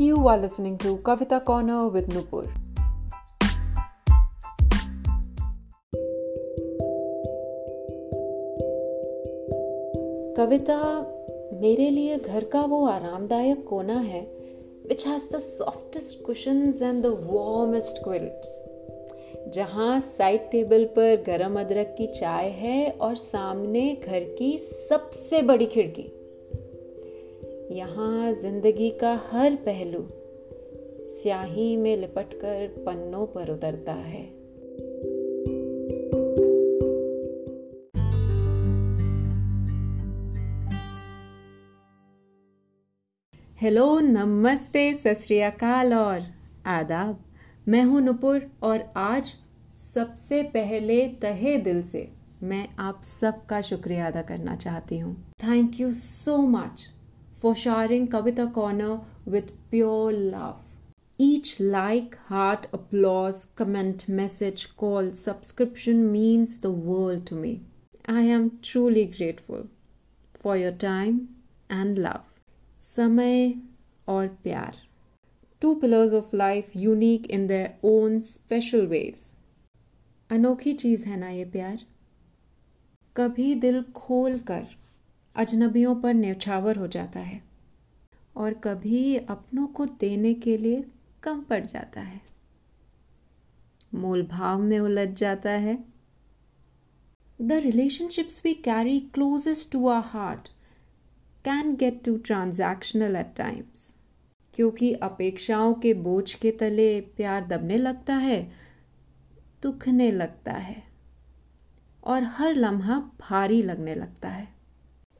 You are listening to Kavita Corner with Nupur. कविता मेरे लिए घर का वो आरामदायक कोना है which has the softest cushions and the warmest quilts. जहाँ साइड टेबल पर गरम अदरक की चाय है और सामने घर की सबसे बड़ी खिड़की यहाँ ज़िंदगी का हर पहलू स्याही में लिपटकर पन्नों पर उतरता है। हेलो, नमस्ते, सत और आदाब। मैं हूँ नुपुर और आज सबसे पहले तहे दिल से मैं आप सबका शुक्रिया अदा करना चाहती हूँ। Thank you so much For sharing Kavita corner with pure love Each like, heart, applause, comment, message, call, subscription means the world to me. I am truly grateful for your time and love. समय और प्यार two pillars of life unique in the own special ways अनोखी चीज़ है ना ये प्यार कभी दिल खोल कर अजनबियों पर न्यौछावर हो जाता है और कभी अपनों को देने के लिए कम पड़ जाता है। मूल भाव में उलझ जाता है। The relationships we carry closest to our heart can get too transactional at times क्योंकि अपेक्षाओं के बोझ के तले प्यार दबने लगता है, दुखने लगता है और हर लम्हा भारी लगने लगता है।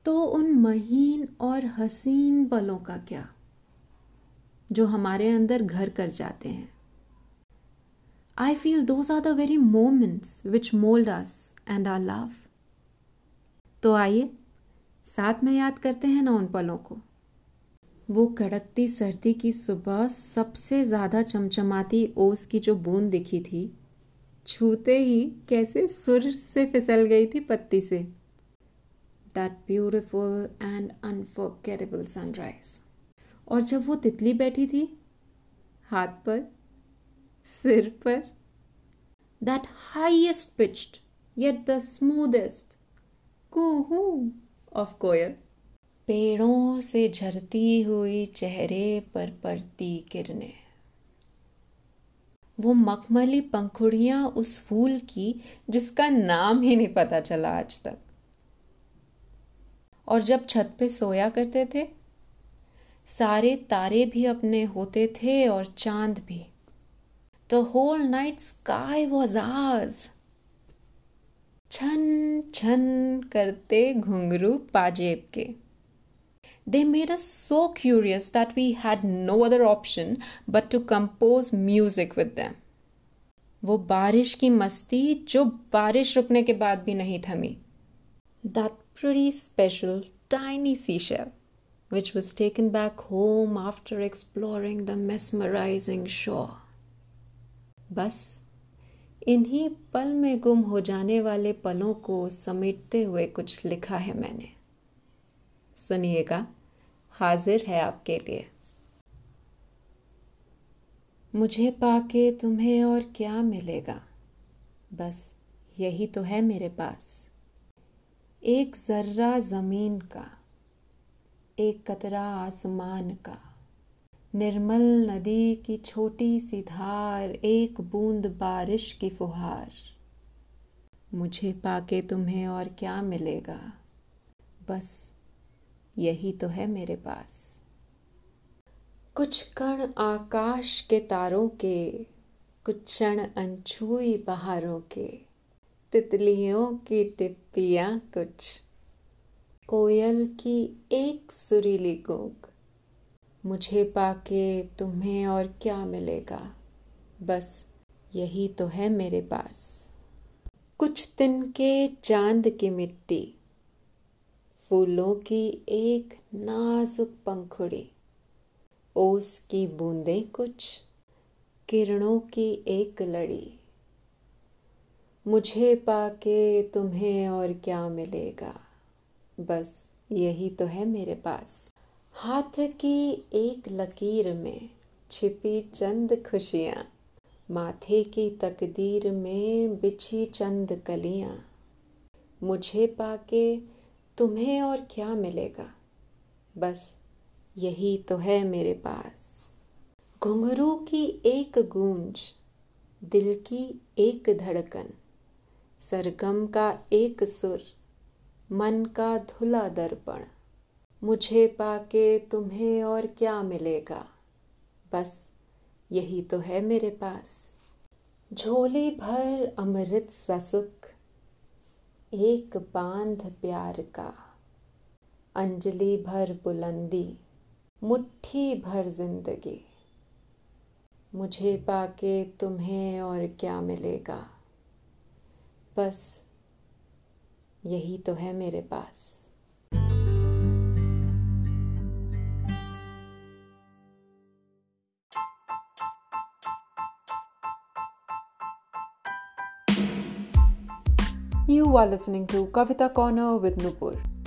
तो उन महीन और हसीन पलों का क्या, जो हमारे अंदर घर कर जाते हैं। I feel those are the very moments which mould us and our love तो आइए, साथ में याद करते हैं ना उन पलों को। वो कड़कती सर्दी की सुबह सबसे ज़्यादा चमचमाती ओस की जो बूंद दिखी थी, छूते ही कैसे सुर से फिसल गई थी पत्ती से। That beautiful and unforgettable sunrise और जब वो तितली बैठी थी, हाथ पर, सिर पर that highest pitched yet the smoothest कूहू of कोयल, पेड़ों से झरती हुई चेहरे पर पड़ती किरणें। वो मखमली पंखुड़ियाँ उस फूल की, जिसका नाम ही नहीं पता चला आज तक। और जब छत पे सोया करते थे, सारे तारे भी अपने होते थे और चाँद भी। The whole night sky was ours छन छन करते घुंघरू पाजेब के। They made us so curious that we had no other option but to compose music with them वो बारिश की मस्ती जो बारिश रुकने के बाद भी नहीं थमी। That special tiny sea shell which was taken back home after exploring the mesmerizing shore. बस, इन्हीं पल में गुम हो जाने वाले पलों को समेटते हुए कुछ लिखा है मैंने। सुनिएगा, हाजिर है आपके लिए। मुझे पाके तुम्हें और क्या मिलेगा? बस, यही तो है मेरे पास। एक जर्रा ज़मीन का, एक कतरा आसमान का। निर्मल नदी की छोटी सी धार, एक बूंद बारिश की फुहार। मुझे पाके तुम्हें और क्या मिलेगा? बस यही तो है मेरे पास। कुछ कण आकाश के तारों के, कुछ क्षण अनछुई बहारों के। तितलियों की टिप्पियाँ कुछ कोयल की एक सुरीली कूक मुझे पाके तुम्हें और क्या मिलेगा? बस यही तो है मेरे पास। कुछ दिन के चाँद की मिट्टी। फूलों की एक नाजुक पंखुड़ी। ओस की बूंदें कुछ। किरणों की एक लड़ी। मुझे पाके तुम्हें और क्या मिलेगा? बस यही तो है मेरे पास। हाथ की एक लकीर में छिपी चंद खुशियाँ, माथे की तकदीर में बिछी चंद कलियाँ। मुझे पाके तुम्हें और क्या मिलेगा? बस यही तो है मेरे पास। घुंघरू की एक गूंज, दिल की एक धड़कन। सरगम का एक सुर, मन का धुला दर्पण। मुझे पाके तुम्हें और क्या मिलेगा? बस यही तो है मेरे पास। झोली भर अमृत ससुख एक बाँध प्यार का। अंजलि भर बुलंदी, मुट्ठी भर ज़िंदगी। मुझे पाके तुम्हें और क्या मिलेगा? बस यही तो है मेरे पास You are listening to Kavita Corner with Nupur.